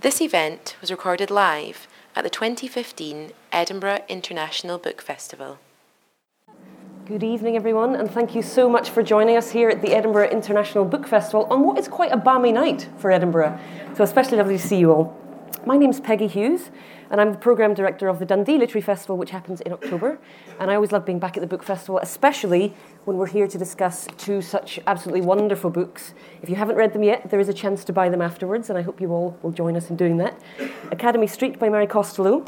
This event was recorded live at the 2015 Edinburgh International Book Festival. Good evening, everyone, and thank you so much for joining us here at the Edinburgh International Book Festival on what is quite a balmy night for Edinburgh. So, especially lovely to see you all. My name's Peggy Hughes, and I'm the Programme Director of the Dundee Literary Festival, which happens in October. And I always love being back at the book festival, especially when we're here to discuss two such absolutely wonderful books. If you haven't read them yet, there is a chance to buy them afterwards, and I hope you all will join us in doing that. Academy Street by Mary Costello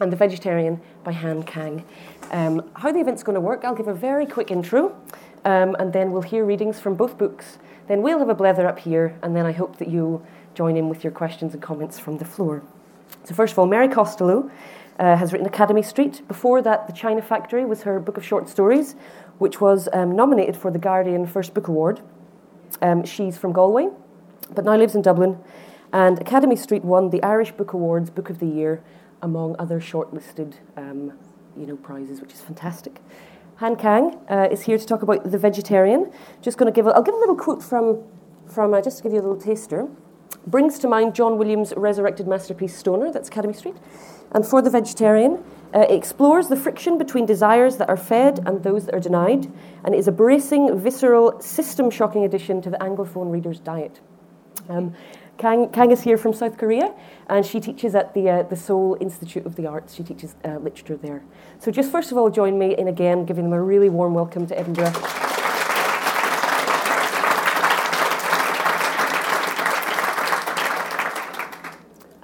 and The Vegetarian by Han Kang. Um, how the event's going to work, I'll give a very quick intro, um, and then we'll hear readings from both books. Then we'll have a blether up here, and then I hope that you'll join in with your questions and comments from the floor. So, first of all, Mary Costello uh, has written Academy Street. Before that, The China Factory was her book of short stories, which was um, nominated for the Guardian First Book Award. Um, she's from Galway, but now lives in Dublin. And Academy Street won the Irish Book Awards Book of the Year, among other shortlisted um, you know, prizes, which is fantastic. Han Kang uh, is here to talk about The Vegetarian. Just going to give, a, I'll give a little quote from, from uh, just to give you a little taster. Brings to mind John Williams' resurrected masterpiece Stoner, that's Academy Street. And for The Vegetarian, uh, it explores the friction between desires that are fed and those that are denied, and is a bracing, visceral, system shocking addition to the Anglophone reader's diet. Um, Kang, Kang is here from South Korea, and she teaches at the, uh, the Seoul Institute of the Arts. She teaches uh, literature there. So, just first of all, join me in again giving them a really warm welcome to Edinburgh.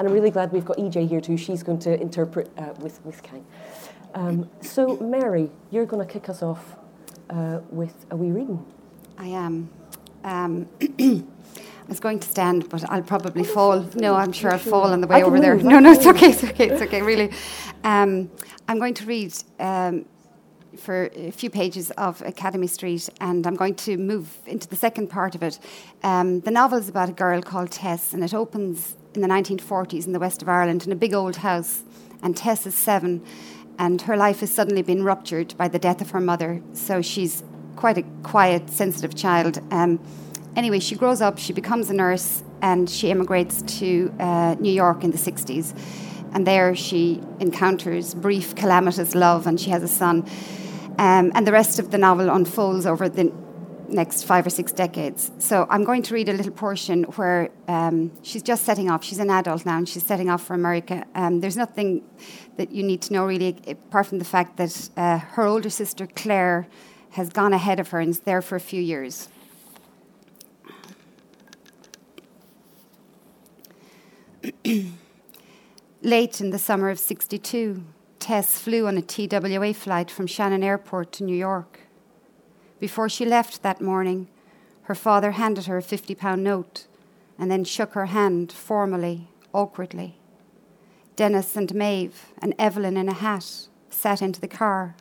And I'm really glad we've got EJ here too. She's going to interpret uh, with, with Kang. Um, so, Mary, you're going to kick us off uh, with a wee reading. I am. Um, I was going to stand, but I'll probably fall. No, I'm sure I'll fall on the way over there. No, no, it's okay, it's okay, it's okay, really. Um, I'm going to read um, for a few pages of Academy Street, and I'm going to move into the second part of it. Um, the novel is about a girl called Tess, and it opens in the 1940s in the west of Ireland in a big old house. And Tess is seven, and her life has suddenly been ruptured by the death of her mother. So she's quite a quiet, sensitive child. Um, anyway, she grows up, she becomes a nurse, and she immigrates to uh, New York in the 60s. And there she encounters brief, calamitous love, and she has a son. Um, and the rest of the novel unfolds over the next five or six decades. So I'm going to read a little portion where um, she's just setting off. She's an adult now, and she's setting off for America. Um, there's nothing that you need to know really, apart from the fact that uh, her older sister Claire has gone ahead of her and is there for a few years. Late in the summer of 62, Tess flew on a TWA flight from Shannon Airport to New York. Before she left that morning, her father handed her a £50 note and then shook her hand formally, awkwardly. Dennis and Maeve and Evelyn in a hat sat into the car.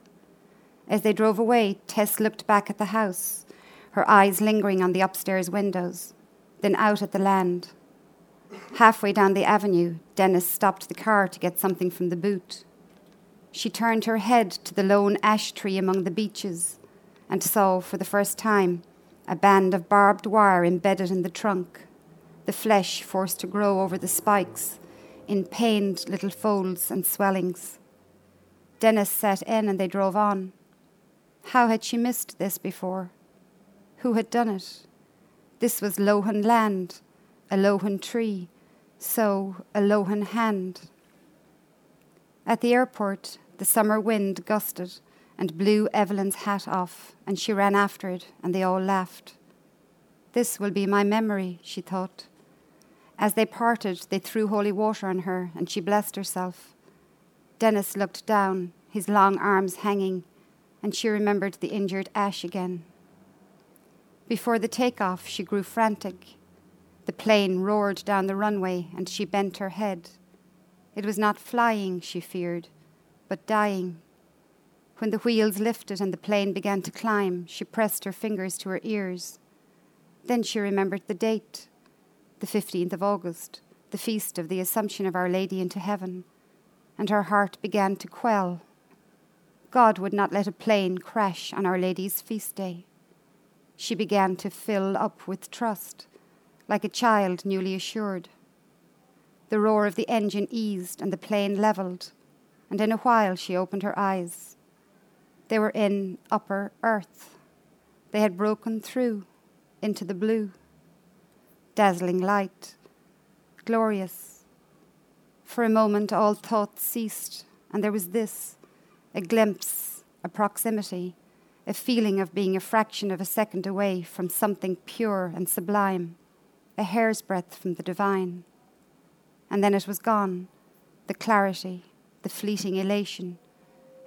As they drove away, Tess looked back at the house, her eyes lingering on the upstairs windows, then out at the land. Halfway down the avenue, Dennis stopped the car to get something from the boot. She turned her head to the lone ash tree among the beeches and saw, for the first time, a band of barbed wire embedded in the trunk, the flesh forced to grow over the spikes in pained little folds and swellings. Dennis sat in and they drove on. How had she missed this before? Who had done it? This was Lohan land a lohan tree, so a lohan hand. At the airport, the summer wind gusted and blew Evelyn's hat off, and she ran after it, and they all laughed. This will be my memory, she thought. As they parted, they threw holy water on her, and she blessed herself. Dennis looked down, his long arms hanging, and she remembered the injured Ash again. Before the takeoff, she grew frantic. The plane roared down the runway, and she bent her head. It was not flying, she feared, but dying. When the wheels lifted and the plane began to climb, she pressed her fingers to her ears. Then she remembered the date, the 15th of August, the feast of the Assumption of Our Lady into heaven, and her heart began to quell. God would not let a plane crash on Our Lady's feast day. She began to fill up with trust like a child newly assured. The roar of the engine eased and the plane levelled, and in a while she opened her eyes. They were in upper earth. They had broken through into the blue. Dazzling light, glorious. For a moment, all thought ceased, and there was this a glimpse, a proximity, a feeling of being a fraction of a second away from something pure and sublime, a hair's breadth from the divine. And then it was gone the clarity, the fleeting elation.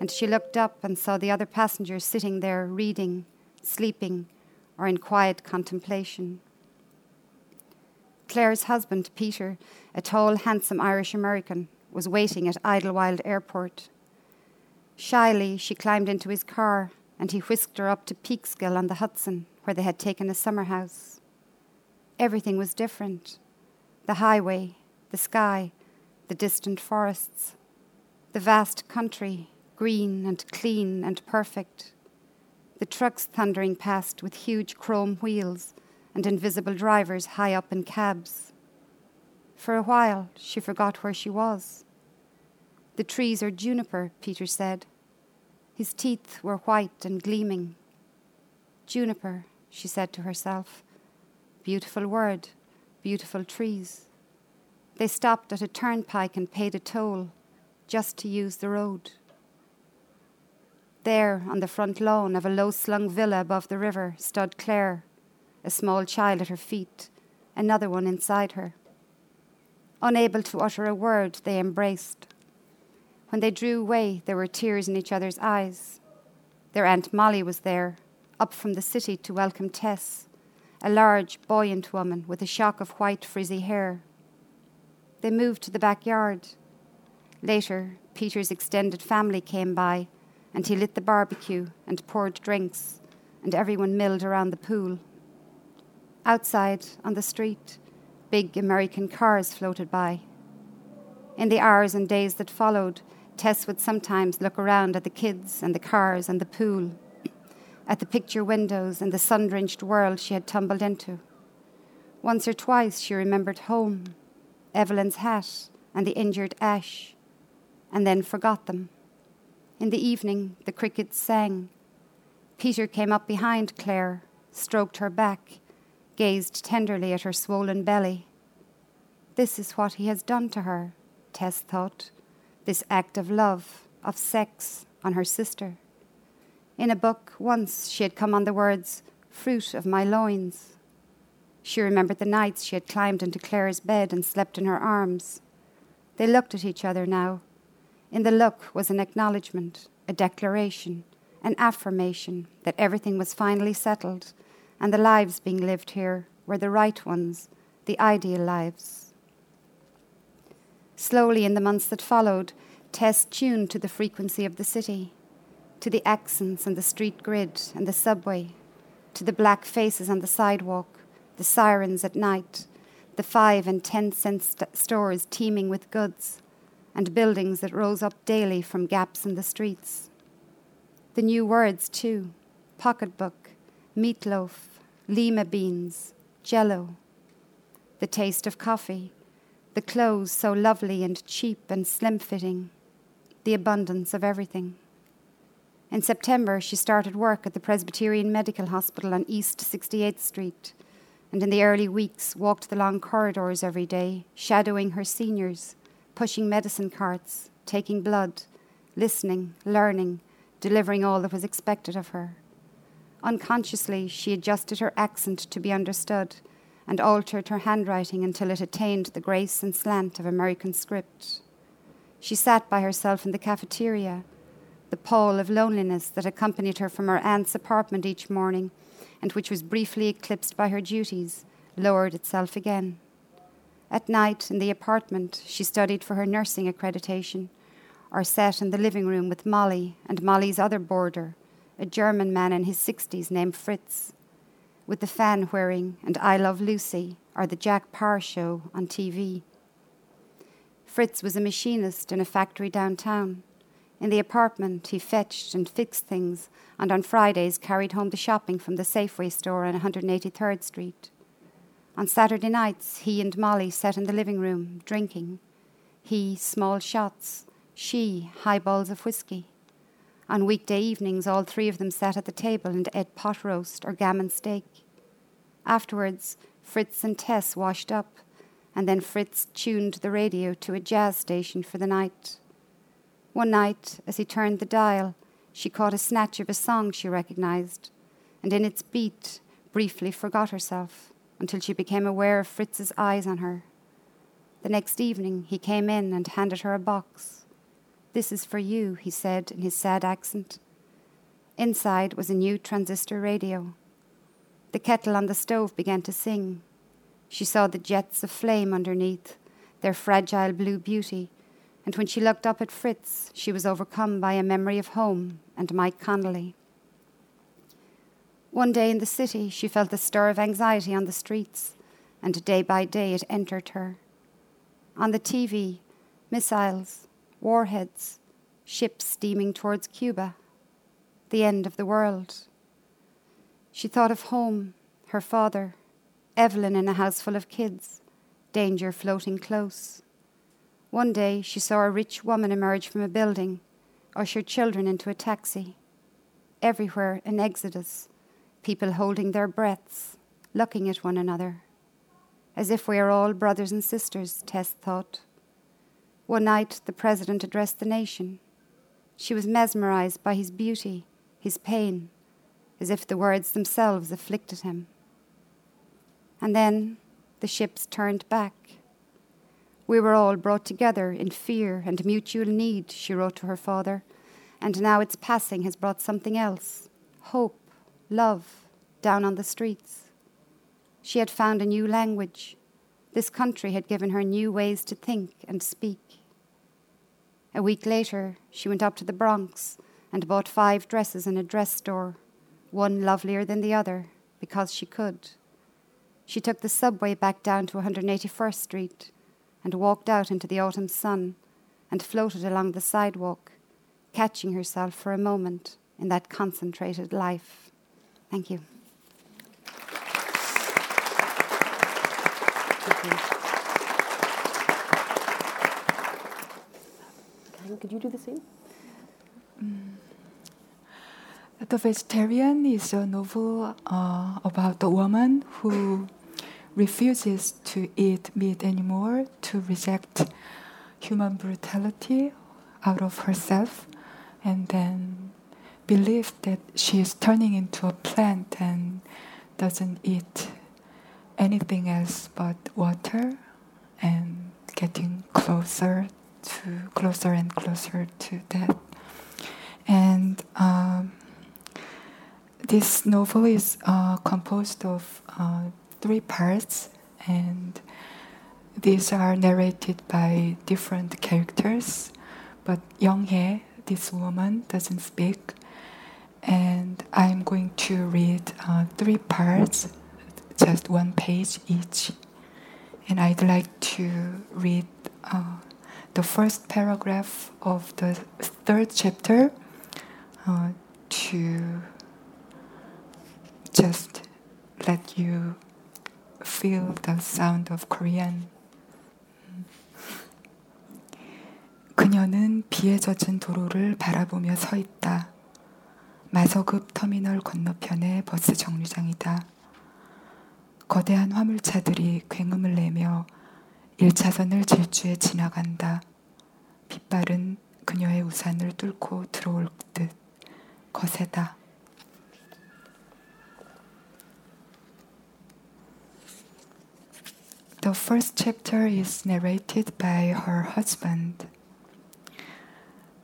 And she looked up and saw the other passengers sitting there reading, sleeping, or in quiet contemplation. Claire's husband, Peter, a tall, handsome Irish American, was waiting at Idlewild Airport. Shyly, she climbed into his car and he whisked her up to Peekskill on the Hudson, where they had taken a summer house. Everything was different the highway, the sky, the distant forests, the vast country, green and clean and perfect, the trucks thundering past with huge chrome wheels and invisible drivers high up in cabs. For a while, she forgot where she was. The trees are juniper, Peter said. His teeth were white and gleaming. Juniper, she said to herself. Beautiful word, beautiful trees. They stopped at a turnpike and paid a toll just to use the road. There, on the front lawn of a low slung villa above the river, stood Claire, a small child at her feet, another one inside her. Unable to utter a word, they embraced. When they drew away, there were tears in each other's eyes. Their Aunt Molly was there, up from the city to welcome Tess, a large, buoyant woman with a shock of white, frizzy hair. They moved to the backyard. Later, Peter's extended family came by, and he lit the barbecue and poured drinks, and everyone milled around the pool. Outside, on the street, big American cars floated by. In the hours and days that followed, Tess would sometimes look around at the kids and the cars and the pool, at the picture windows and the sun drenched world she had tumbled into. Once or twice she remembered home, Evelyn's hat, and the injured Ash, and then forgot them. In the evening, the crickets sang. Peter came up behind Claire, stroked her back, gazed tenderly at her swollen belly. This is what he has done to her, Tess thought this act of love, of sex, on her sister. In a book, once she had come on the words, fruit of my loins. She remembered the nights she had climbed into Claire's bed and slept in her arms. They looked at each other now. In the look was an acknowledgement, a declaration, an affirmation that everything was finally settled and the lives being lived here were the right ones, the ideal lives. Slowly, in the months that followed, Tess tuned to the frequency of the city, to the accents and the street grid and the subway, to the black faces on the sidewalk, the sirens at night, the five and ten cent st- stores teeming with goods, and buildings that rose up daily from gaps in the streets. The new words, too pocketbook, meatloaf, lima beans, jello, the taste of coffee the clothes so lovely and cheap and slim fitting, the abundance of everything. In September, she started work at the Presbyterian Medical Hospital on East 68th Street, and in the early weeks walked the long corridors every day, shadowing her seniors, pushing medicine carts, taking blood, listening, learning, delivering all that was expected of her. Unconsciously, she adjusted her accent to be understood and altered her handwriting until it attained the grace and slant of American script. She sat by herself in the cafeteria, the pall of loneliness that accompanied her from her aunt's apartment each morning, and which was briefly eclipsed by her duties, lowered itself again. At night, in the apartment, she studied for her nursing accreditation, or sat in the living room with Molly and Molly's other boarder, a German man in his sixties named Fritz with the fan whirring and I Love Lucy or the Jack Paar show on TV. Fritz was a machinist in a factory downtown. In the apartment, he fetched and fixed things, and on Fridays carried home the shopping from the Safeway store on 183rd Street. On Saturday nights, he and Molly sat in the living room, drinking. He, small shots, she, high balls of whisky. On weekday evenings, all three of them sat at the table and ate pot roast or gammon steak. Afterwards, Fritz and Tess washed up, and then Fritz tuned the radio to a jazz station for the night. One night, as he turned the dial, she caught a snatch of a song she recognized, and in its beat, briefly forgot herself until she became aware of Fritz's eyes on her. The next evening, he came in and handed her a box. This is for you, he said in his sad accent. Inside was a new transistor radio. The kettle on the stove began to sing. She saw the jets of flame underneath, their fragile blue beauty, and when she looked up at Fritz, she was overcome by a memory of home and Mike Connolly. One day in the city, she felt the stir of anxiety on the streets, and day by day it entered her. On the TV, missiles, warheads, ships steaming towards Cuba, the end of the world. She thought of home, her father, Evelyn in a house full of kids, danger floating close. One day she saw a rich woman emerge from a building, usher children into a taxi. Everywhere an exodus, people holding their breaths, looking at one another. As if we are all brothers and sisters, Tess thought. One night the president addressed the nation. She was mesmerized by his beauty, his pain, as if the words themselves afflicted him. And then the ships turned back. We were all brought together in fear and mutual need, she wrote to her father, and now its passing has brought something else hope, love, down on the streets. She had found a new language. This country had given her new ways to think and speak. A week later, she went up to the Bronx and bought five dresses in a dress store, one lovelier than the other, because she could. She took the subway back down to 181st Street and walked out into the autumn sun and floated along the sidewalk, catching herself for a moment in that concentrated life. Thank you. could you do the same? Mm. The Vegetarian is a novel uh, about a woman who refuses to eat meat anymore to reject human brutality out of herself and then believes that she is turning into a plant and doesn't eat anything else but water and getting closer to closer and closer to death. And um, this novel is uh, composed of uh, three parts, and these are narrated by different characters. But Young-hye, this woman, doesn't speak, and I'm going to read uh, three parts, just one page each. And I'd like to read uh, the first paragraph of the third chapter uh, to just let you feel the sound of Korean. 그녀는 비에 젖은 도로를 바라보며 서 있다. 마서급 터미널 건너편의 버스 정류장이다. 거대한 화물차들이 굉음을 내며 1차선을 질주해 지나간다. 빗발은 그녀의 우산을 뚫고 들어올 듯 거세다. The first chapter is narrated by her husband.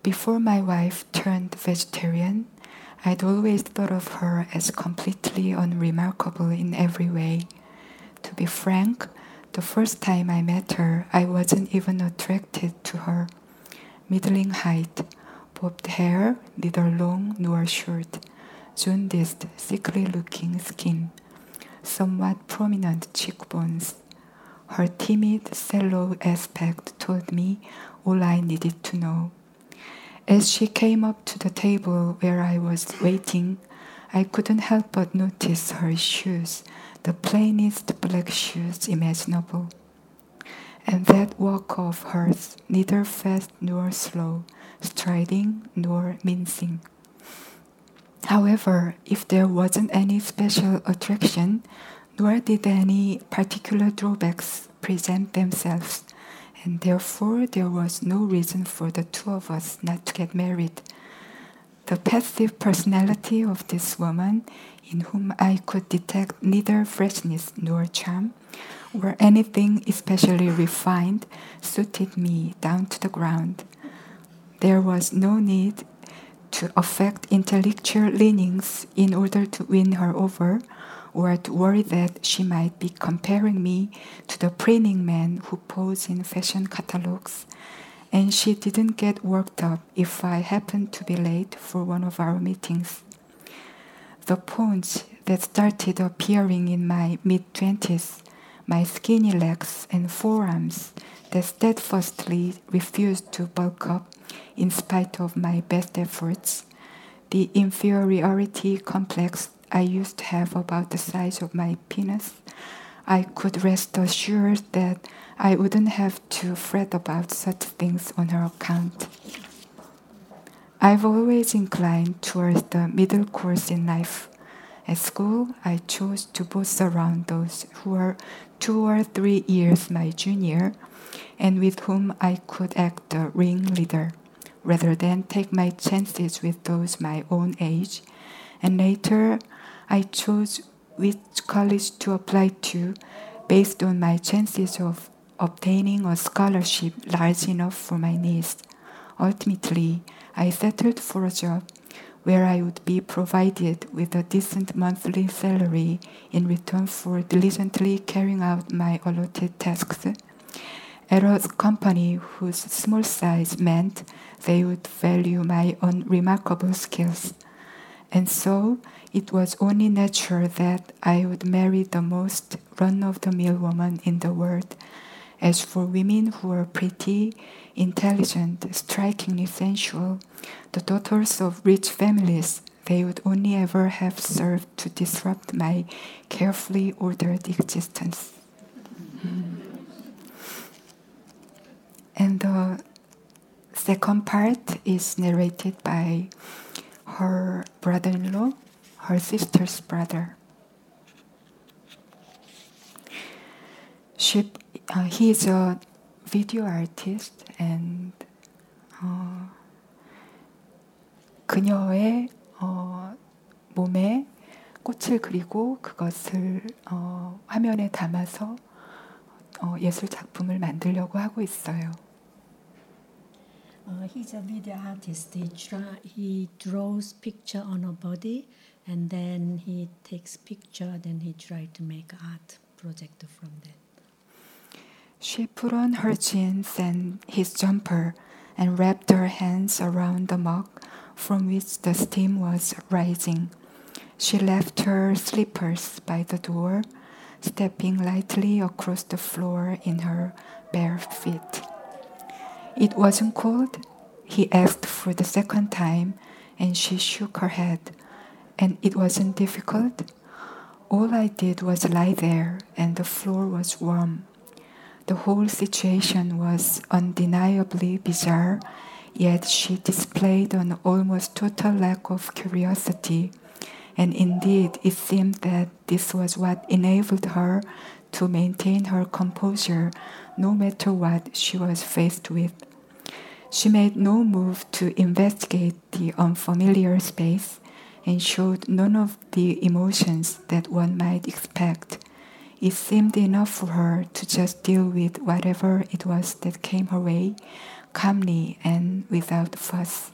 Before my wife turned vegetarian, I'd always thought of her as completely unremarkable in every way. To be frank, the first time I met her, I wasn't even attracted to her. Middling height, bobbed hair, neither long nor short, jaundiced, sickly looking skin, somewhat prominent cheekbones. Her timid, sallow aspect told me all I needed to know. As she came up to the table where I was waiting, I couldn't help but notice her shoes, the plainest black shoes imaginable. And that walk of hers, neither fast nor slow, striding nor mincing. However, if there wasn't any special attraction, nor did any particular drawbacks present themselves, and therefore there was no reason for the two of us not to get married. The passive personality of this woman, in whom I could detect neither freshness nor charm, or anything especially refined, suited me down to the ground. There was no need to affect intellectual leanings in order to win her over, or to worry that she might be comparing me to the preening men who pose in fashion catalogs. And she didn't get worked up if I happened to be late for one of our meetings. The points that started appearing in my mid 20s, my skinny legs and forearms that steadfastly refused to bulk up in spite of my best efforts, the inferiority complex I used to have about the size of my penis, I could rest assured that I wouldn't have to fret about such things on her account. I've always inclined towards the middle course in life. At school, I chose to boss around those who were two or three years my junior and with whom I could act the ringleader, rather than take my chances with those my own age. And later, I chose which college to apply to based on my chances of obtaining a scholarship large enough for my needs. Ultimately, I settled for a job where I would be provided with a decent monthly salary in return for diligently carrying out my allotted tasks. At a company whose small size meant they would value my unremarkable skills. And so it was only natural that I would marry the most run of the mill woman in the world. As for women who were pretty, intelligent, strikingly sensual, the daughters of rich families, they would only ever have served to disrupt my carefully ordered existence. And the second part is narrated by her brother in law, her sister's brother. She, uh, he is a video artist and 어, 그녀의 어, 몸에 꽃을 그리고 그것을 어, 화면에 담아서 어, 예술 작품을 만들려고 하고 있어요. Uh, he's a video artist. He he draws picture on a body, and then he takes picture. Then he try to make art project from that. She put on her jeans and his jumper and wrapped her hands around the mug from which the steam was rising. She left her slippers by the door, stepping lightly across the floor in her bare feet. It wasn't cold? He asked for the second time, and she shook her head. And it wasn't difficult? All I did was lie there, and the floor was warm. The whole situation was undeniably bizarre, yet she displayed an almost total lack of curiosity. And indeed, it seemed that this was what enabled her to maintain her composure no matter what she was faced with. She made no move to investigate the unfamiliar space and showed none of the emotions that one might expect. It seemed enough for her to just deal with whatever it was that came her way, calmly and without fuss.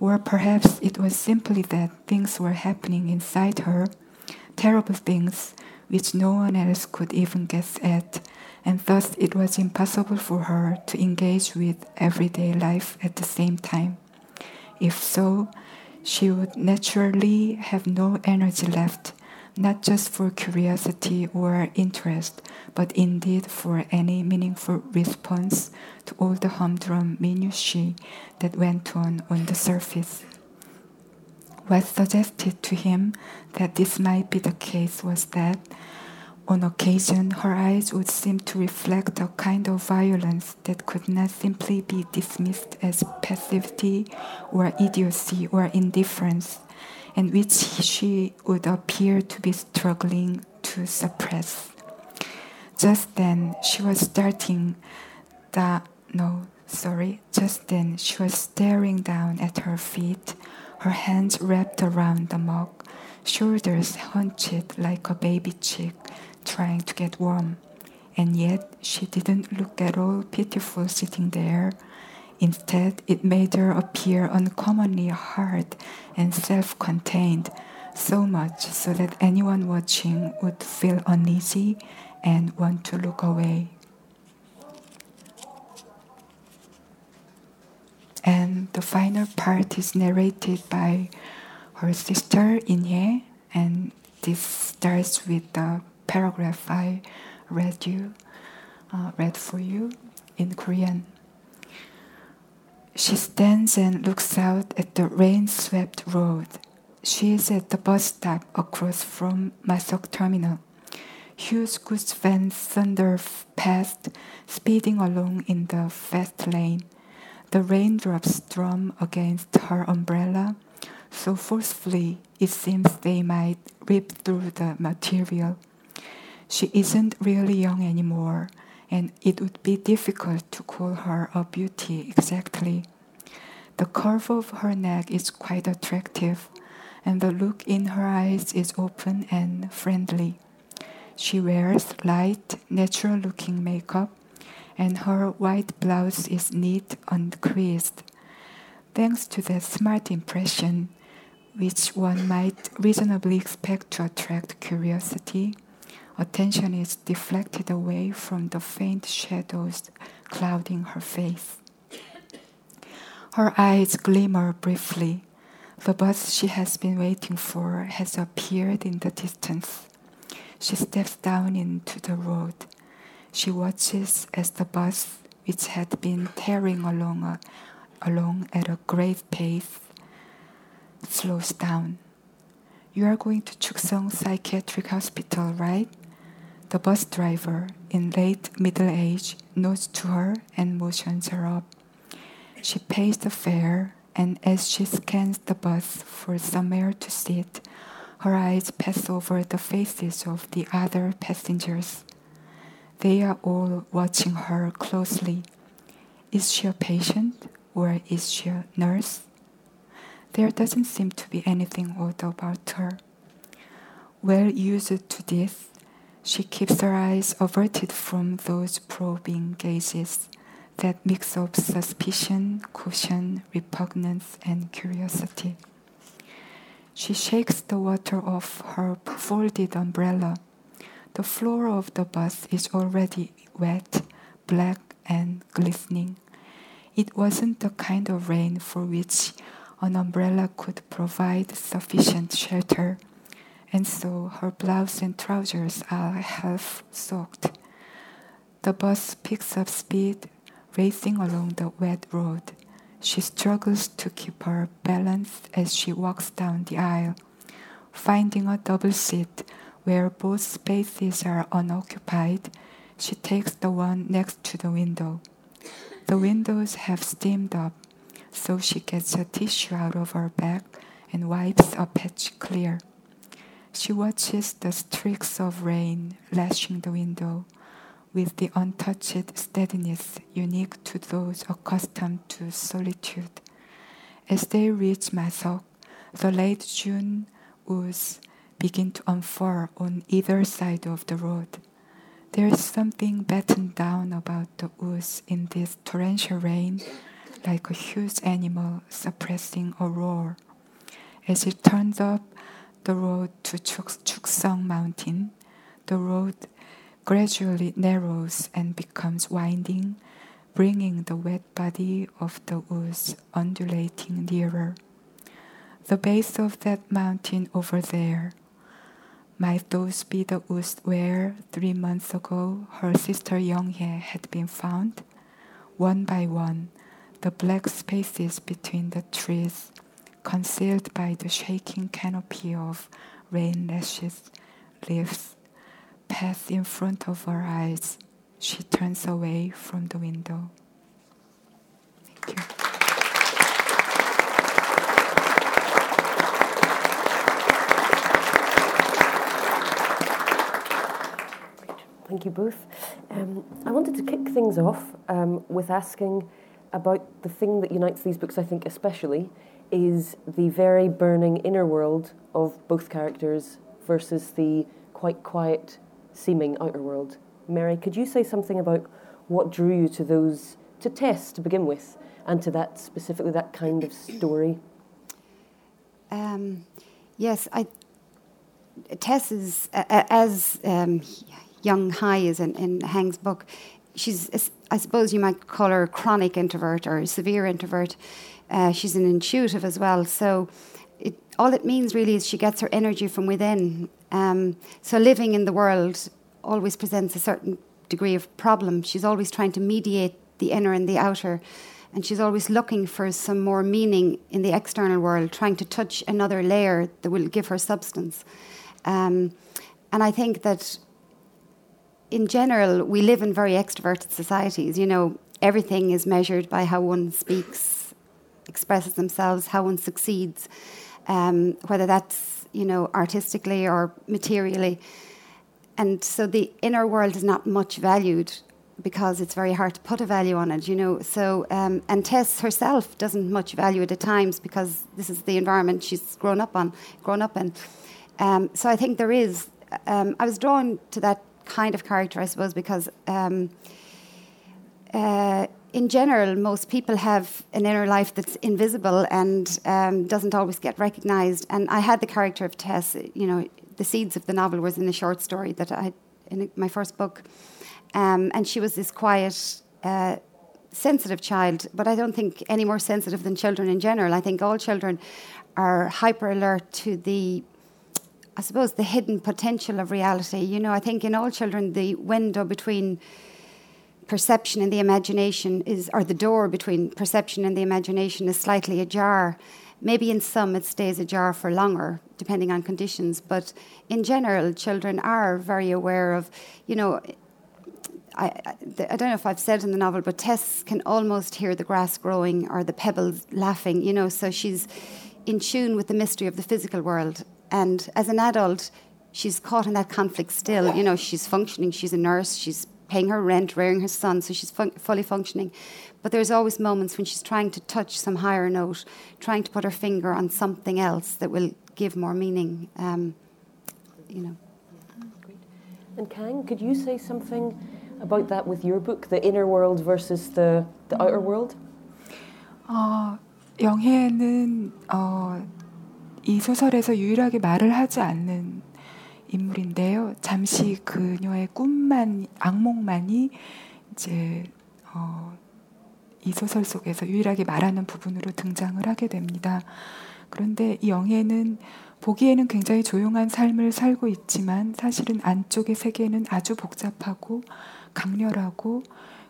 Or perhaps it was simply that things were happening inside her, terrible things which no one else could even guess at, and thus it was impossible for her to engage with everyday life at the same time. If so, she would naturally have no energy left, not just for curiosity or interest, but indeed for any meaningful response to all the humdrum minutiae that went on on the surface. What suggested to him that this might be the case was that on occasion, her eyes would seem to reflect a kind of violence that could not simply be dismissed as passivity or idiocy or indifference, and which she would appear to be struggling to suppress. Just then, she was starting the no, sorry, just then she was staring down at her feet, her hands wrapped around the mug, shoulders hunched like a baby chick trying to get warm. And yet she didn't look at all pitiful sitting there. Instead, it made her appear uncommonly hard and self contained, so much so that anyone watching would feel uneasy and want to look away. And the final part is narrated by her sister Inye, and this starts with the paragraph I read you, uh, read for you in Korean. She stands and looks out at the rain-swept road. She is at the bus stop across from Masok Terminal. Huge goods vans thunder past, speeding along in the fast lane. The raindrops drum against her umbrella so forcefully it seems they might rip through the material. She isn't really young anymore, and it would be difficult to call her a beauty exactly. The curve of her neck is quite attractive, and the look in her eyes is open and friendly. She wears light, natural looking makeup, and her white blouse is neat and creased. Thanks to that smart impression, which one might reasonably expect to attract curiosity, attention is deflected away from the faint shadows clouding her face. Her eyes glimmer briefly. The bus she has been waiting for has appeared in the distance. She steps down into the road. She watches as the bus, which had been tearing along, a, along at a great pace, slows down. You are going to Chuksong Psychiatric Hospital, right? The bus driver, in late middle age, nods to her and motions her up. She pays the fare, and as she scans the bus for somewhere to sit, her eyes pass over the faces of the other passengers. They are all watching her closely. Is she a patient or is she a nurse? There doesn't seem to be anything odd about her. Well used to this, she keeps her eyes averted from those probing gazes that mix up suspicion, caution, repugnance, and curiosity. She shakes the water off her folded umbrella. The floor of the bus is already wet, black, and glistening. It wasn't the kind of rain for which an umbrella could provide sufficient shelter and so her blouse and trousers are half soaked. The bus picks up speed, racing along the wet road. She struggles to keep her balance as she walks down the aisle, finding a double seat where both spaces are unoccupied. She takes the one next to the window. The windows have steamed up, so she gets a tissue out of her bag and wipes a patch clear. She watches the streaks of rain lashing the window with the untouched steadiness unique to those accustomed to solitude. As they reach Masok, the late June woods begin to unfurl on either side of the road. There is something battened down about the woods in this torrential rain, like a huge animal suppressing a roar. As it turns up the road to Chuksong Mountain, the road gradually narrows and becomes winding, bringing the wet body of the woods undulating nearer. The base of that mountain over there. Might those be the woods where, three months ago, her sister Younghae had been found? One by one, the black spaces between the trees concealed by the shaking canopy of rain lashes, leaves pass in front of her eyes. She turns away from the window. Thank you. Thank you both. Um, I wanted to kick things off um, with asking about the thing that unites these books, I think, especially, is the very burning inner world of both characters versus the quite quiet seeming outer world. Mary, could you say something about what drew you to those, to Tess to begin with, and to that specifically, that kind of story? Um, yes, I. Tess is, uh, as um, Young Hai is in, in Hang's book, she's, I suppose you might call her a chronic introvert or a severe introvert. Uh, she's an intuitive as well. So it, all it means really is she gets her energy from within. Um, so living in the world always presents a certain degree of problem. She's always trying to mediate the inner and the outer. And she's always looking for some more meaning in the external world, trying to touch another layer that will give her substance. Um, and I think that in general, we live in very extroverted societies. You know, everything is measured by how one speaks, expresses themselves, how one succeeds, um, whether that's you know artistically or materially. And so the inner world is not much valued because it's very hard to put a value on it, you know. So, um, and Tess herself doesn't much value it at times because this is the environment she's grown up on, grown up in. Um, so I think there is. Um, I was drawn to that kind of character, I suppose, because um, uh, in general, most people have an inner life that's invisible and um, doesn't always get recognised. And I had the character of Tess. You know, the seeds of the novel was in the short story that I in my first book, um, and she was this quiet. Uh, sensitive child, but I don't think any more sensitive than children in general. I think all children are hyper alert to the I suppose, the hidden potential of reality. You know, I think in all children, the window between perception and the imagination is, or the door between perception and the imagination is slightly ajar. Maybe in some it stays ajar for longer, depending on conditions. But in general, children are very aware of, you know, I, I, I, don't know if I've said in the novel, but Tess can almost hear the grass growing or the pebbles laughing, you know, so she's in tune with the mystery of the physical world. And as an adult, she's caught in that conflict still. You know, she's functioning, she's a nurse, she's paying her rent, rearing her son, so she's fun- fully functioning. But there's always moments when she's trying to touch some higher note, trying to put her finger on something else that will give more meaning. Um, you know. And Kang, could you say something about that with your book, the inner world versus the, the outer world? 어, 영혜는 어, 이 소설에서 유일하게 말을 하지 않는 인물인데요. 잠시 그녀의 꿈만, 악몽만이 이제, 어, 이 소설 속에서 유일하게 말하는 부분으로 등장을 하게 됩니다. 그런데 이 영애는 보기에는 굉장히 조용한 삶을 살고 있지만 사실은 안쪽의 세계는 아주 복잡하고 강렬하고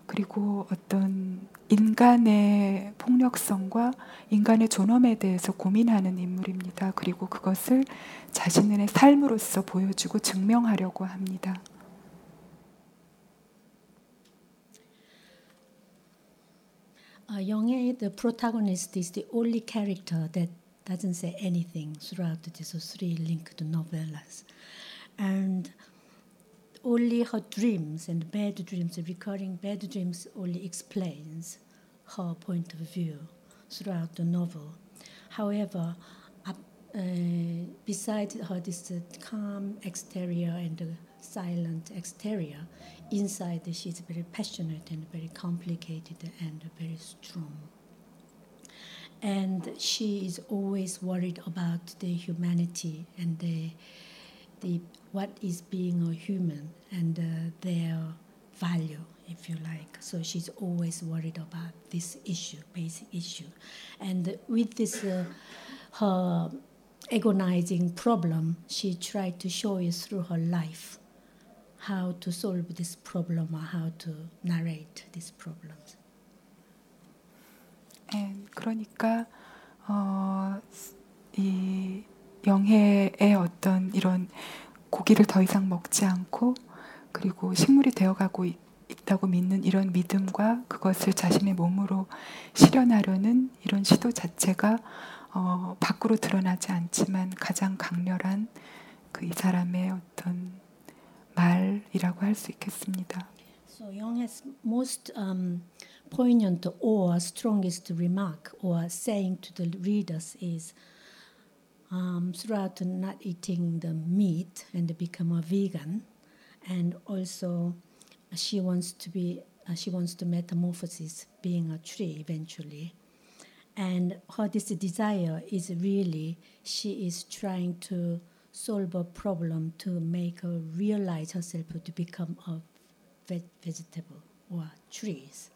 그리고 어떤 인간의 폭력성과 인간의 존엄에 대해서 고민하는 인물입니다. 그리고 그것을 자신의 삶으로서 보여주고 증명하려고 합니다. Uh, Young the protagonist, is the only character that doesn't say anything throughout these three linked novellas. And only her dreams and bad dreams, recurring bad dreams, only explains her point of view throughout the novel. However, uh, besides her this uh, calm exterior and uh, silent exterior, inside she's very passionate and very complicated and very strong. And she is always worried about the humanity and the, the what is being a human and uh, their value, if you like. So she's always worried about this issue, basic issue. And with this, uh, her agonizing problem, she tried to show you through her life how to solve this problem or how to narrate these problems. And 그러니까 어, 이 영해의 어떤 이런 고기를 더 이상 먹지 않고 그리고 식물이 되어가고 있, 있다고 믿는 이런 믿음과 그것을 자신의 몸으로 실현하려는 이런 시도 자체가 어, 밖으로 드러나지 않지만 가장 강렬한 그 이 사람의 어떤 말이라고 할 수 있겠습니다. So Young's most um, poignant or strongest remark or saying to the readers is um, throughout not eating the meat and become a vegan, and also she wants to be uh, she wants to metamorphosis being a tree eventually, and her this desire is really she is trying to solve a problem to make her realize herself to become a ve- vegetable or trees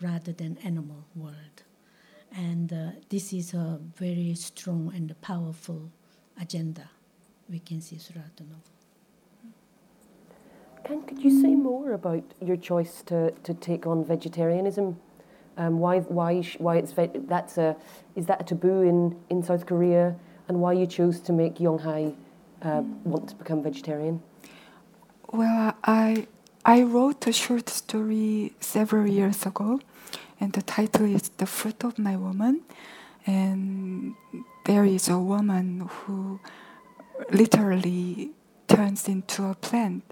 rather than animal world. And uh, this is a very strong and powerful agenda we can see throughout the novel. Ken, could you say more about your choice to, to take on vegetarianism? Um, why why why it's ve- that's a is that a taboo in, in South Korea, and why you chose to make Yeong-hye uh, want to become vegetarian? Well, I I wrote a short story several years ago, and the title is "The Fruit of My Woman," and there is a woman who literally turns into a plant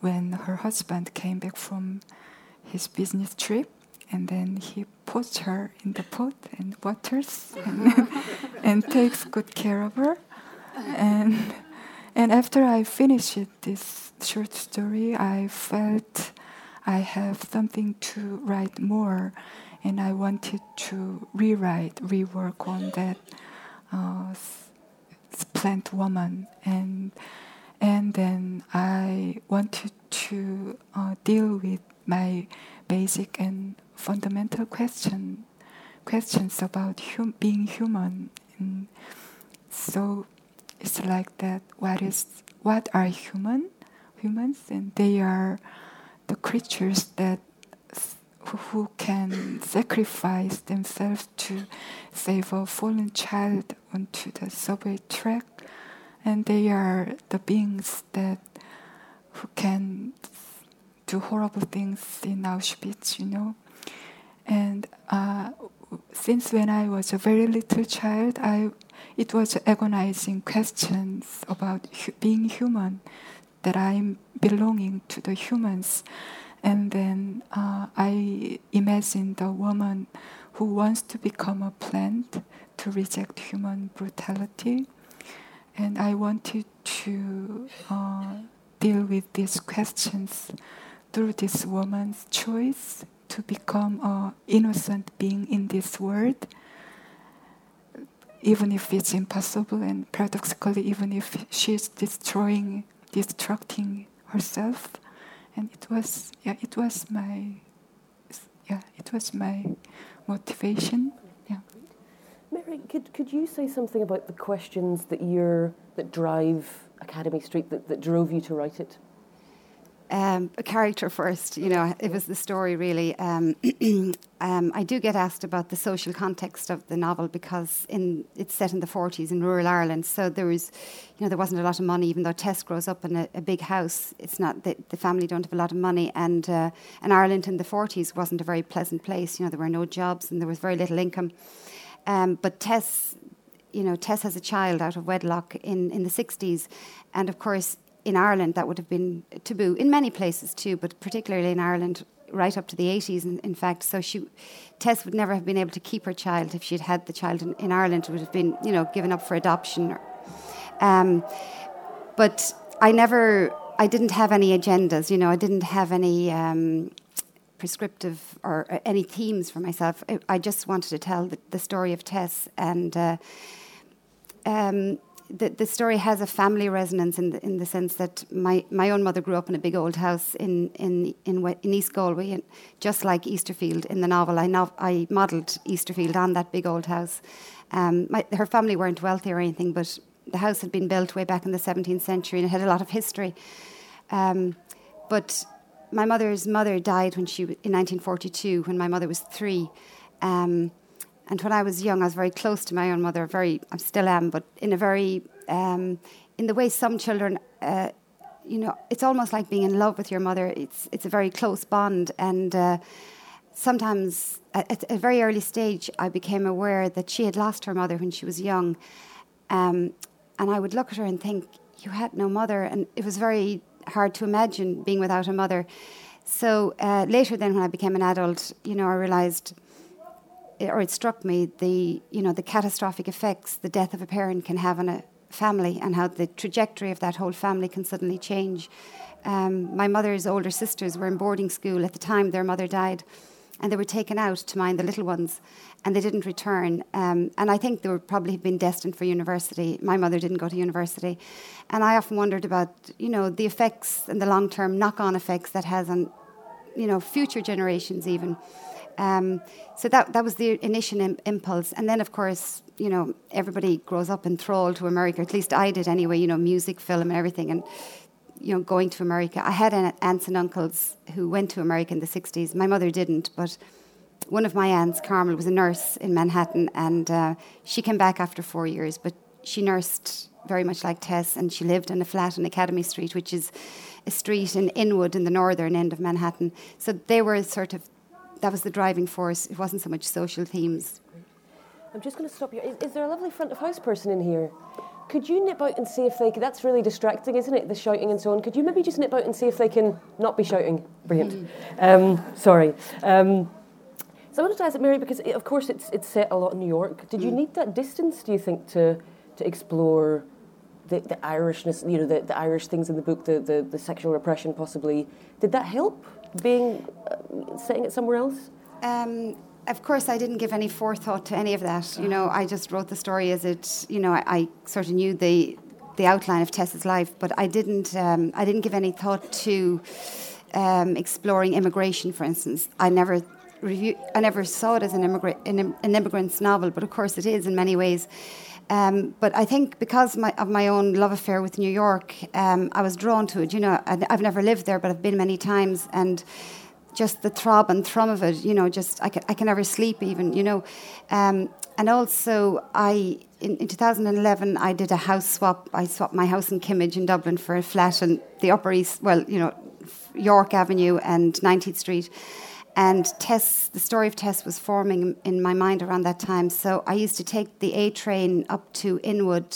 when her husband came back from his business trip, and then he puts her in the pot and waters and, and takes good care of her, and. And after I finished this short story, I felt I have something to write more, and I wanted to rewrite, rework on that uh, plant woman, and and then I wanted to uh, deal with my basic and fundamental question questions about hum- being human. And so it's like that what is what are human humans and they are the creatures that who, can sacrifice themselves to save a fallen child onto the subway track and they are the beings that who can do horrible things in Auschwitz you know? And uh, since when I was a very little child, I it was agonizing questions about hu- being human, that I'm belonging to the humans, and then uh, I imagined a woman who wants to become a plant to reject human brutality, and I wanted to uh, deal with these questions through this woman's choice to become a innocent being in this world even if it's impossible and paradoxically even if she's destroying destructing herself and it was yeah it was my yeah it was my motivation yeah Mary, could, could you say something about the questions that you're that drive Academy Street that, that drove you to write it? Um, a character first. You know, it was the story really. Um, um, I do get asked about the social context of the novel because in it's set in the 40s in rural Ireland, so there was, you know, there wasn't a lot of money. Even though Tess grows up in a, a big house, it's not the, the family don't have a lot of money, and uh, and Ireland in the 40s wasn't a very pleasant place. You know, there were no jobs and there was very little income. Um, but Tess you know, Tess has a child out of wedlock in, in the 60s. And of course, in Ireland, that would have been taboo. In many places too, but particularly in Ireland, right up to the 80s, in, in fact. So she, Tess would never have been able to keep her child if she'd had the child in, in Ireland. It would have been, you know, given up for adoption. Or, um, but I never, I didn't have any agendas, you know, I didn't have any. Um, prescriptive or uh, any themes for myself. I, I just wanted to tell the, the story of Tess, and uh, um, the, the story has a family resonance in the, in the sense that my, my own mother grew up in a big old house in in in, in East Galway, and just like Easterfield in the novel, I nov- I modelled Easterfield on that big old house. Um, my, her family weren't wealthy or anything, but the house had been built way back in the 17th century and it had a lot of history. Um, but my mother's mother died when she in 1942 when my mother was three. Um, And when I was young, I was very close to my own mother. Very, I still am, but in a very, um, in the way some children, uh, you know, it's almost like being in love with your mother. It's it's a very close bond, and uh, sometimes at, a very early stage, I became aware that she had lost her mother when she was young, um, and I would look at her and think, "You had no mother," and it was very hard to imagine being without a mother. So uh, later, then, when I became an adult, you know, I realised or it struck me the you know the catastrophic effects the death of a parent can have on a family and how the trajectory of that whole family can suddenly change. Um, my mother's older sisters were in boarding school at the time their mother died, and they were taken out to mind the little ones, and they didn't return. Um, and I think they were probably have been destined for university. My mother didn't go to university, and I often wondered about you know the effects and the long term knock on effects that has on you know future generations even. Um, so that that was the initial Im- impulse, and then of course, you know, everybody grows up enthralled to America. At least I did anyway. You know, music, film, and everything, and you know, going to America. I had aunts and uncles who went to America in the '60s. My mother didn't, but one of my aunts, Carmel, was a nurse in Manhattan, and uh, she came back after four years, but she nursed very much like Tess, and she lived in a flat on Academy Street, which is a street in Inwood in the northern end of Manhattan. So they were sort of that was the driving force. It wasn't so much social themes. I'm just going to stop you. Is, is, there a lovely front of house person in here? Could you nip out and see if they could? That's really distracting, isn't it? The shouting and so on. Could you maybe just nip out and see if they can not be shouting? Brilliant. Um, sorry. Um, so I wanted to ask Mary because, it, of course, it's it's set a lot in New York. Did you mm. need that distance? Do you think to to explore the, the Irishness? You know, the, the Irish things in the book, the, the the sexual repression, possibly. Did that help? Being uh, saying it somewhere else? Um, of course, I didn't give any forethought to any of that. You know, I just wrote the story as it. You know, I, I sort of knew the the outline of Tess's life, but I didn't. Um, I didn't give any thought to um, exploring immigration, for instance. I never review. I never saw it as an immigrant an, an immigrant's novel, but of course it is in many ways. Um, but I think because my, of my own love affair with New York, um, I was drawn to it. You know, I, have never lived there, but I've been many times, and just the throb and thrum of it. You know, just I can, I can never sleep even. You know, um, and also I in, in 2011 I did a house swap. I swapped my house in Kimmage in Dublin for a flat in the Upper East. Well, you know, York Avenue and 19th Street and Tess, the story of Tess was forming in my mind around that time. So I used to take the A train up to Inwood,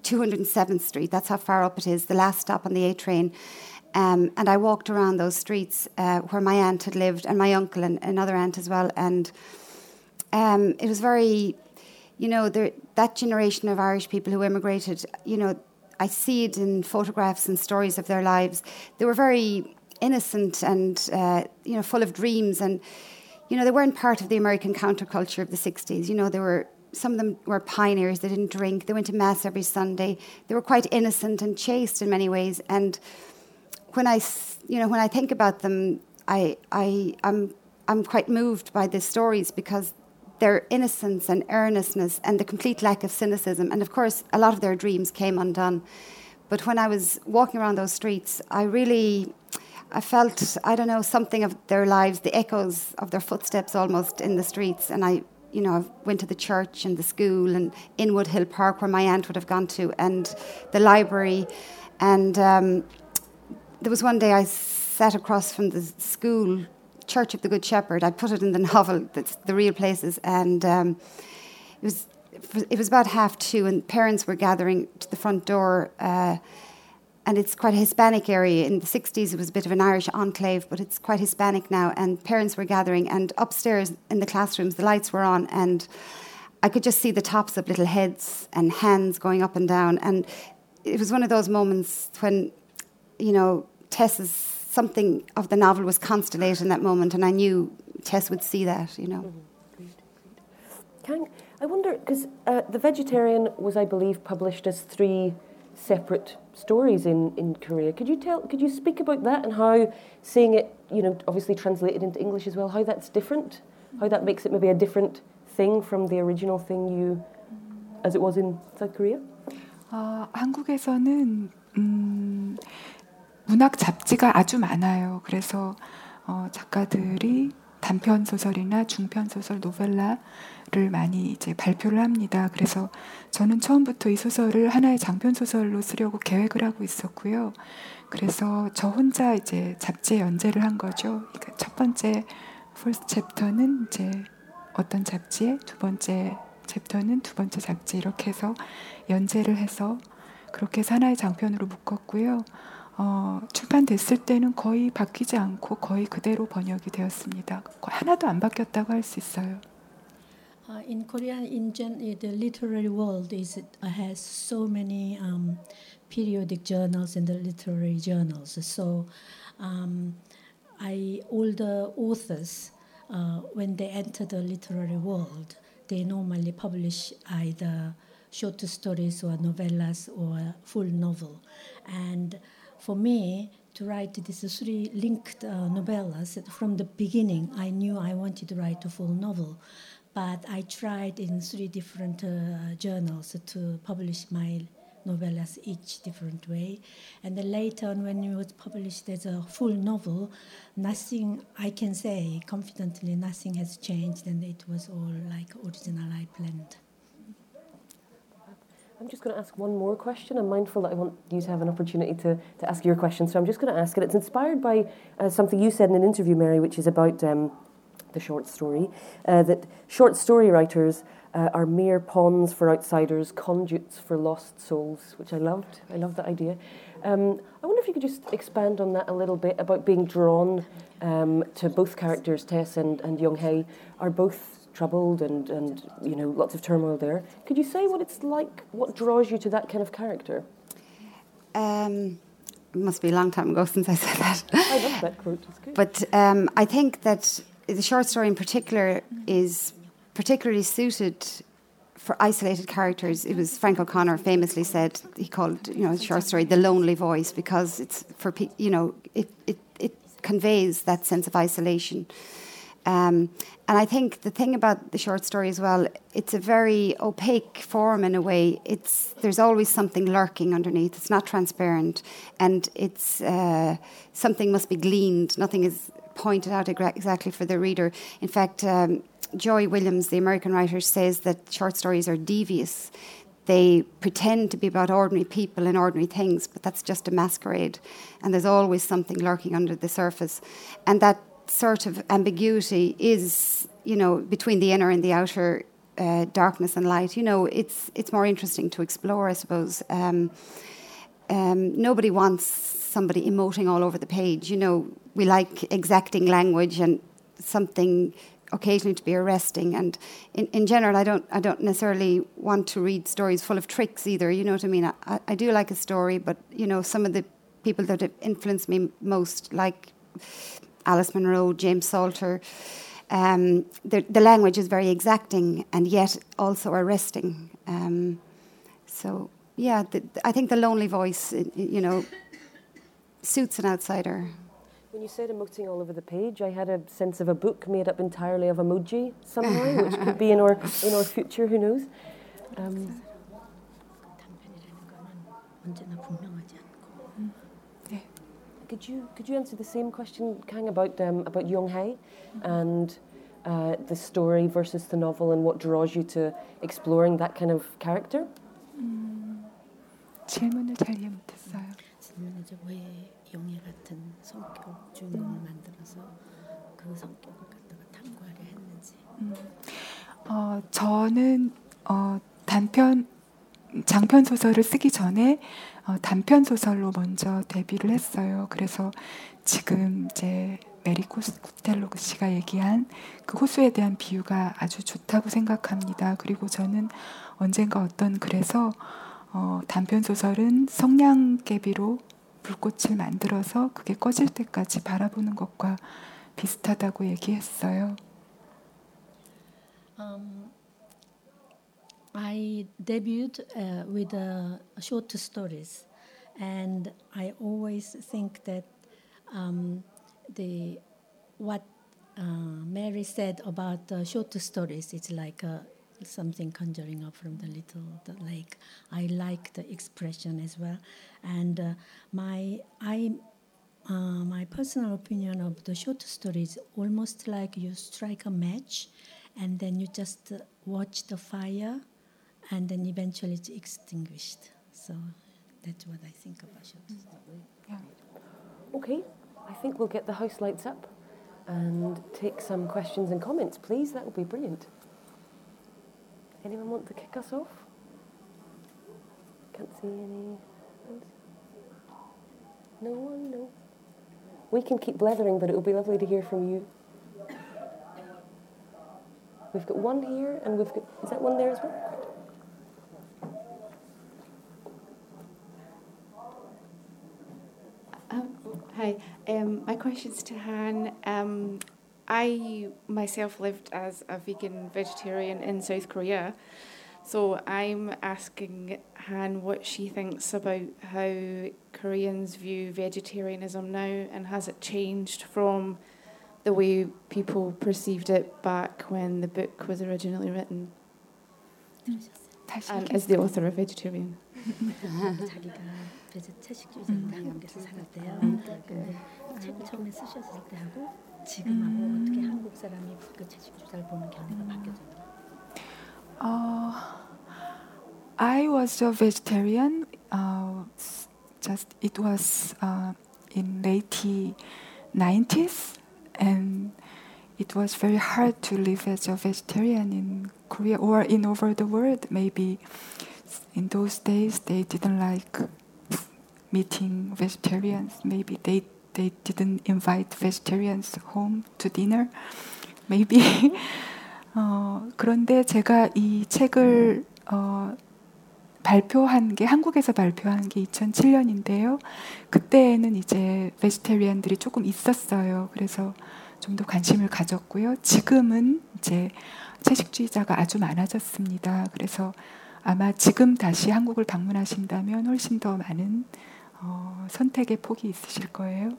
207th Street. That's how far up it is, the last stop on the A train. Um, and I walked around those streets uh, where my aunt had lived, and my uncle and another aunt as well. And um, it was very, you know, there, that generation of Irish people who immigrated, you know, I see it in photographs and stories of their lives. They were very innocent and uh, you know full of dreams. And you know they weren't part of the American counterculture of the 60s you know they were some of them were pioneers. They didn't drink. They went to mass every Sunday. They were quite innocent and chaste in many ways. And when I you know when I think about them I I I'm I'm quite moved by the stories because their innocence and earnestness and the complete lack of cynicism. And of course a lot of their dreams came undone. But when I was walking around those streets I really I felt, I don't know, something of their lives, the echoes of their footsteps almost in the streets. And I, you know, I went to the church and the school and Inwood Hill Park where my aunt would have gone to and the library. And um, there was one day I sat across from the school, Church of the Good Shepherd. I put it in the novel, that's the real places. And um, it was it was about half two, and parents were gathering to the front door. Uh, and it's quite a Hispanic area. In the 60s, it was a bit of an Irish enclave, but it's quite Hispanic now. And parents were gathering, and upstairs in the classrooms, the lights were on, and I could just see the tops of little heads and hands going up and down. And it was one of those moments when, you know, Tess's something of the novel was constellated in that moment, and I knew Tess would see that, you know. Mm-hmm. I wonder, because uh, The Vegetarian was, I believe, published as three separate stories in, in Korea. Could you tell? Could you speak about that and how seeing it, you know, obviously translated into English as well, how that's different, how that makes it maybe a different thing from the original thing you, as it was in South Korea? 어, 한국에서는 음, 문학 잡지가 아주 많아요. 그래서 어, 작가들이 단편 소설이나 중편 소설 노벨라 를 많이 이제 발표를 합니다. 그래서 저는 처음부터 이 소설을 하나의 장편 소설로 쓰려고 계획을 하고 있었고요. 그래서 저 혼자 이제 잡지에 연재를 한 거죠. 그러니까 첫 번째 first chapter는 이제 어떤 잡지에 두 번째 챕터는 두 번째 잡지 이렇게 해서 연재를 해서 그렇게 해서 하나의 장편으로 묶었고요. 어, 출판됐을 때는 거의 바뀌지 않고 거의 그대로 번역이 되었습니다. 하나도 안 바뀌었다고 할 수 있어요. Uh, in Korea, in gen- the literary world is uh, has so many um, periodic journals and the literary journals. So, um, I all the authors uh, when they enter the literary world, they normally publish either short stories or novellas or full novel, and for me to write these three linked uh, novellas from the beginning, I knew I wanted to write a full novel, but I tried in three different uh, journals to publish my novellas each different way. And then later on, when it was published as a full novel, nothing I can say confidently, nothing has changed, and it was all like original I planned. I'm just going to ask one more question. I'm mindful that I want you to have an opportunity to, to ask your question, so I'm just going to ask it. It's inspired by uh, something you said in an interview, Mary, which is about um, the short story, uh, that short story writers uh, are mere pawns for outsiders, conduits for lost souls, which I loved. I love that idea. Um, I wonder if you could just expand on that a little bit about being drawn um, to both characters, Tess and, and Yeong-hye, are both troubled and, and you know lots of turmoil there. Could you say what it's like? What draws you to that kind of character? Um, it must be a long time ago since I said that. I love that quote. It's good. But um, I think that the short story in particular is particularly suited for isolated characters. It was Frank O'Connor famously said he called you know the short story the lonely voice because it's for you know it, it it conveys that sense of isolation. Um, and I think the thing about the short story as well, it's a very opaque form in a way. It's there's always something lurking underneath. It's not transparent, and it's uh, something must be gleaned. Nothing is pointed out exactly for the reader. In fact, um, Joy Williams, the American writer, says that short stories are devious. They pretend to be about ordinary people and ordinary things, but that's just a masquerade. And there's always something lurking under the surface. And that sort of ambiguity is, you know, between the inner and the outer uh, darkness and light. You know, it's it's more interesting to explore, I suppose. Um, um, nobody wants somebody emoting all over the page. You know, we like exacting language and something occasionally to be arresting. And in, in general, I don't I don't necessarily want to read stories full of tricks either. You know what I mean? I, I do like a story, but you know, some of the people that have influenced me most, like Alice Munro, James Salter. Um, the, the, language is very exacting and yet also arresting. Um, so, yeah, the, I think the lonely voice, you know, suits an outsider. When you said emoting all over the page, I had a sense of a book made up entirely of emoji somehow, which could be in our in our future. Who knows? Um, could you could you answer the same question, Kang, about um, about Yeong-hye and uh, the story versus the novel, and what draws you to exploring that kind of character? 질문을 잘 이제 왜 영예 같은 성격 주인공을 만들어서 그 성격을 갖다가 탐구하려 했는지. 음, 어, 저는 어, 단편 장편 소설을 쓰기 전에 어, 단편 소설로 먼저 데뷔를 했어요. 그래서 지금 이제 메리 코스텔로 씨가 얘기한 그 호수에 대한 비유가 아주 좋다고 생각합니다. 그리고 저는 언젠가 어떤 글에서 어, 단편 소설은 성냥개비로 불꽃을 만들어서 그게 꺼질 때까지 바라보는 것과 비슷하다고 얘기했어요. Um, I debuted uh, with uh, short stories, and I always think that um, the what uh, Mary said about the short stories it's like something conjuring up from the little the lake. I like the expression as well, and uh, my I uh, my personal opinion of the short story is almost like you strike a match and then you just uh, watch the fire and then eventually it's extinguished. So that's what I think about short story. Yeah. Okay, I think we'll get the house lights up and take some questions and comments, please. That would be brilliant. Anyone want to kick us off? Can't see any. No one, no. We can keep blethering, but it would be lovely to hear from you. We've got one here, and we've got. Is that one there as well? Um, hi, um, my question's to Han. Um, I myself lived as a vegan vegetarian in South Korea, so I'm asking Han what she thinks about how Koreans view vegetarianism now, and has it changed from the way people perceived it back when the book was originally written, 다시 and as the author of vegetarian. 자기가 그래서 채식주의자인데 한국에서 살았대요. 근데 책을 처음에 쓰셨을 때하고 지금하고 어떻게 한국 사람이 그 채식주의자를 보는 견해가 바뀌었나요? Uh, I was a vegetarian. Uh, s- just it was uh, in late 90s, and it was very hard to live as a vegetarian in Korea or in over the world. Maybe in those days they didn't like meeting vegetarians. Maybe they they didn't invite vegetarians home to dinner. Maybe. 어, 그런데 제가 이 책을 어, 발표한 게 한국에서 발표한 게 2007년인데요. 그때는 이제 베지테리안들이 조금 있었어요. 그래서 좀 더 관심을 가졌고요. 지금은 이제 채식주의자가 아주 많아졌습니다. 그래서 아마 지금 다시 한국을 방문하신다면 훨씬 더 많은 어, 선택의 폭이 있으실 거예요.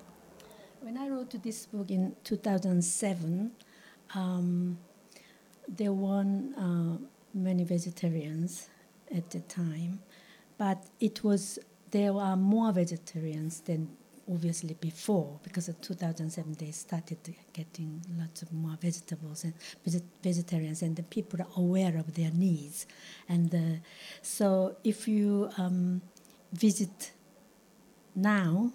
When I wrote this book in 2007, um, there weren't uh, many vegetarians at the time, but it was there are more vegetarians than obviously before because in 2007 they started getting lots of more vegetables and veget- vegetarians and the people are aware of their needs and uh, so if you um, visit now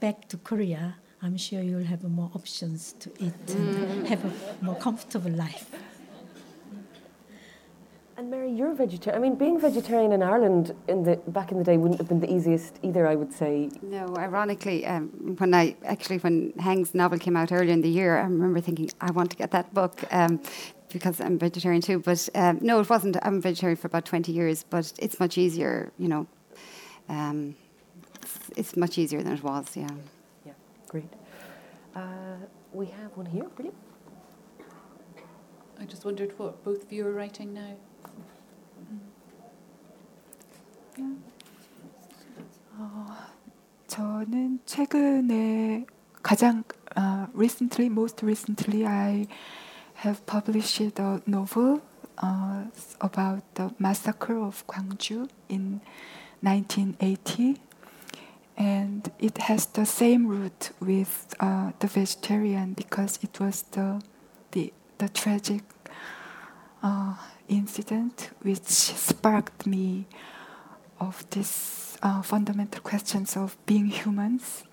back to Korea, I'm sure you'll have more options to eat and have a more comfortable life. And Mary, you're vegetarian. I mean, being vegetarian in Ireland in the back in the day wouldn't have been the easiest either. I would say. No, ironically, um, when I actually when Hang's novel came out earlier in the year, I remember thinking I want to get that book um, because I'm vegetarian too. But um, no, it wasn't. I'm vegetarian for about twenty years, but it's much easier. You know, um, it's, it's much easier than it was. Yeah. Yeah, great. Uh, we have one here. Brilliant. I just wondered what both of you are writing now. 어, 저는 최근에 가장 uh, recently, most recently, I have published a novel uh, about the massacre of Gwangju in 1980, and it has the same root with uh, the vegetarian because it was the the, the tragic uh, incident which sparked me of these uh, fundamental questions of being humans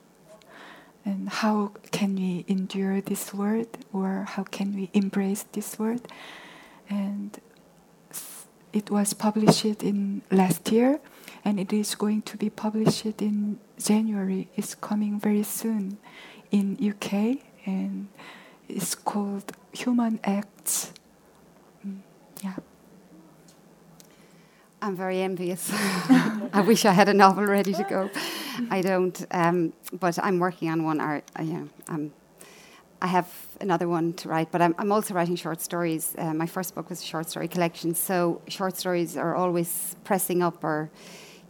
and how can we endure this world or how can we embrace this world. And it was published in last year and it is going to be published in January it's coming very soon in UK and it's called Human Acts Mm, yeah I'm very envious. I wish I had a novel ready to go. I don't, um, but I'm working on one. Art, uh, yeah, I'm, I have another one to write, but I'm, I'm also writing short stories. Uh, my first book was a short story collection, so short stories are always pressing up, or,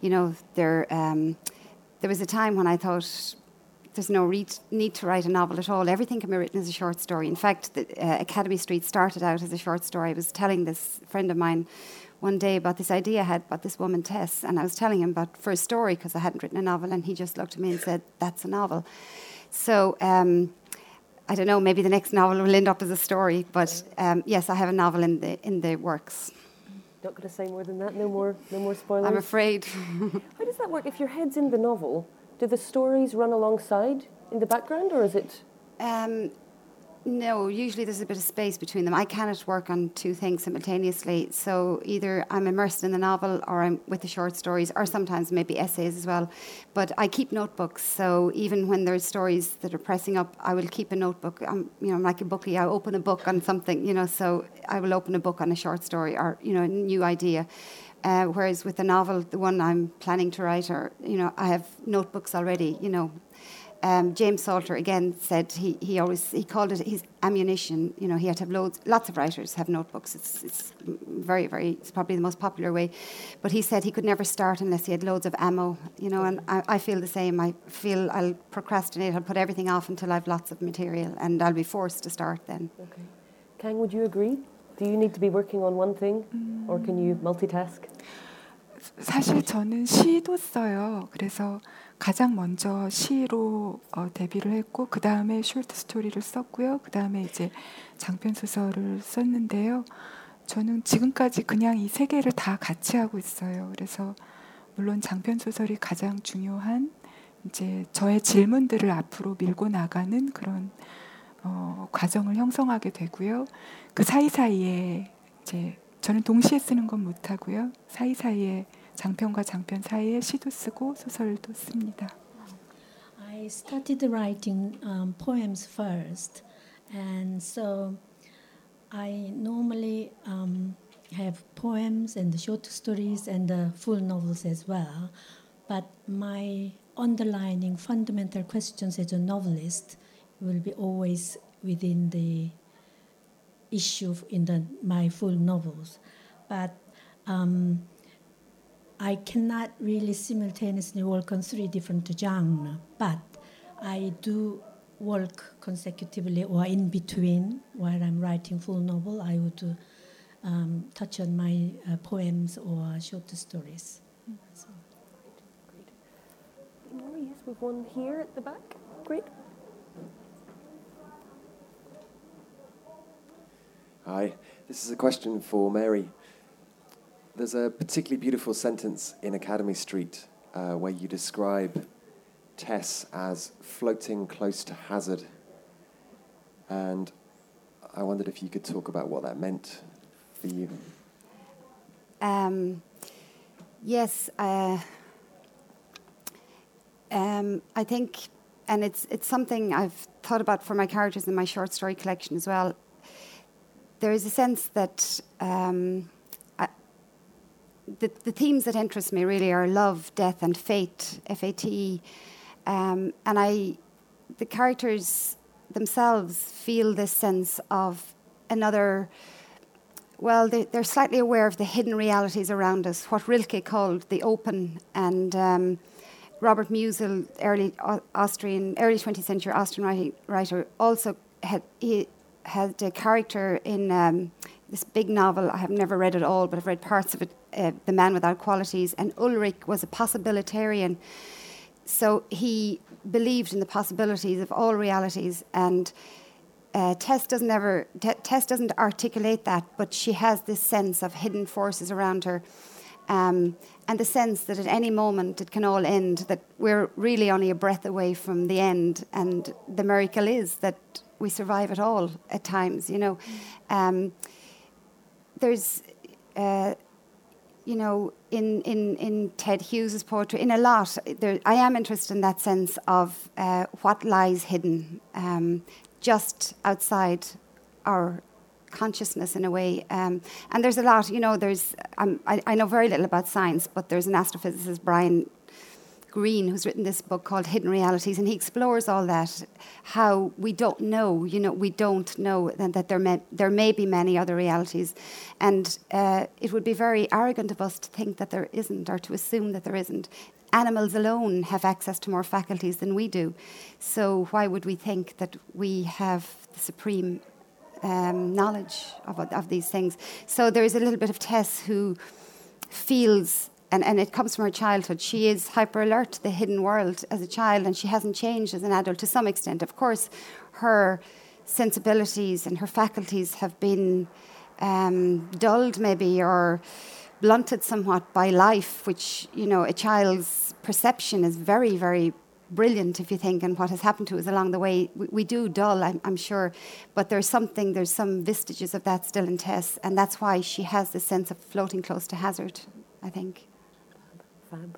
you know, they're. Um, there was a time when I thought there's no need to write a novel at all. Everything can be written as a short story. In fact, the, uh, Academy Street started out as a short story. I was telling this friend of mine one day about this idea I had about this woman Tess, and I was telling him about first story because I hadn't written a novel, and he just looked at me and said, "That's a novel." So. Um, I don't know. Maybe the next novel will end up as a story, but um, yes, I have a novel in the in the works. Not going to say more than that. No more. No more spoilers. I'm afraid. How does that work? If your head's in the novel, do the stories run alongside in the background, or is it? Um, no, usually there's a bit of space between them. I cannot work on two things simultaneously. So either I'm immersed in the novel or I'm with the short stories, or sometimes maybe essays as well. But I keep notebooks. So even when there's stories that are pressing up, I will keep a notebook. I'm, you know, I'm like a bookie. I open a book on something, you know, so I will open a book on a short story or, you know, a new idea. Uh, whereas with the novel, the one I'm planning to write, or you know, I have notebooks already. You know, um, James Salter again said he, he always he called it his ammunition. You know, he had to have loads. Lots of writers have notebooks. It's it's very very. It's probably the most popular way. But he said he could never start unless he had loads of ammo. You know, and I, I feel the same. I feel I'll procrastinate. I'll put everything off until I've lots of material, and I'll be forced to start then. Okay. Kang, would you agree? Do you need to be working on one thing, or can you multitask? 사실 저는 시도 써요. 그래서 가장 먼저 시로 어, 데뷔를 했고 그 다음에 숄트 스토리를 썼고요. 그 다음에 이제 장편 소설을 썼는데요. 저는 지금까지 그냥 이 세 개를 다 같이 하고 있어요. 그래서 물론 장편 소설이 가장 중요한 이제 저의 질문들을 앞으로 밀고 나가는 그런 어, 과정을 형성하게 되고요. 그 사이 사이에 이제 저는 동시에 쓰는 건 못하고요. 사이 사이에 장편과 장편 사이에 시도 쓰고 소설도 씁니다. I started writing um, poems first, and so I normally um, have poems and short stories and uh, full novels as well. But my underlining fundamental questions as a novelist will be always within the issue in the, my full novels. But um, I cannot really simultaneously work on three different genres, but I do work consecutively or in between while I'm writing full novel. I would um, touch on my uh, poems or short stories. So. Oh, yes, we've one here at the back. Great. Hi, this is a question for Mary. There's a particularly beautiful sentence in Academy Street uh, where you describe Tess as floating close to hazard. And I wondered if you could talk about what that meant for you. Um, yes, uh, um, I think, and it's it's something I've thought about for my characters in my short story collection as well. There is a sense that um, the, the themes that interest me really are love, death, and fate, F A T. Um, and I, the characters themselves feel this sense of another. Well, they, are slightly aware of the hidden realities around us, what Rilke called the open, and um, Robert Musil, early Austrian, early 20th century Austrian writer, also had he had a character in um, this big novel. I have never read it all, but I've read parts of it, uh, The Man Without Qualities. And Ulrich was a possibilitarian. So he believed in the possibilities of all realities. And uh, Tess doesn't ever, T- Tess doesn't articulate that, but she has this sense of hidden forces around her. Um, and the sense that at any moment it can all end, that we're really only a breath away from the end. And the miracle is that we survive it all at times, you know. Um, there's, uh, you know, in, in, in Ted Hughes's poetry, in a lot, there, I am interested in that sense of uh, what lies hidden um, just outside our consciousness in a way. Um, and there's a lot, you know, there's, um, I, I know very little about science, but there's an astrophysicist, Brian Greene, who's written this book called Hidden Realities, and he explores all that, how we don't know, you know, we don't know that, that there, may, there may be many other realities. And uh, it would be very arrogant of us to think that there isn't or to assume that there isn't. Animals alone have access to more faculties than we do. So why would we think that we have the supreme um, knowledge of, of these things. So there is a little bit of Tess who feels, and, and it comes from her childhood, she is hyper alert to the hidden world as a child, and she hasn't changed as an adult to some extent. Of course, her sensibilities and her faculties have been um, dulled, maybe, or blunted somewhat by life, which, you know, a child's perception is very, very brilliant if you think and what has happened to us along the way. We, we do dull I'm, I'm, sure but there's something there's some vestiges of that still in Tess and that's why she has this sense of floating close to hazard I think Fab.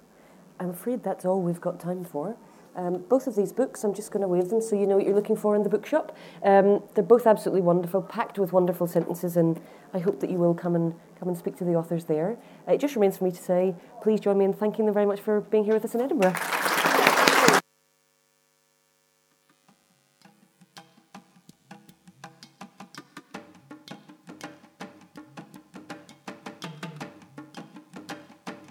I'm afraid that's all we've got time for um, both of these books, I'm just going to wave them so you know what you're looking for in the bookshop. Um, they're both absolutely wonderful, packed with wonderful sentences, and I hope that you will come and come and speak to the authors there. Uh, it just remains for me to say, please join me in thanking them very much for being here with us in Edinburgh.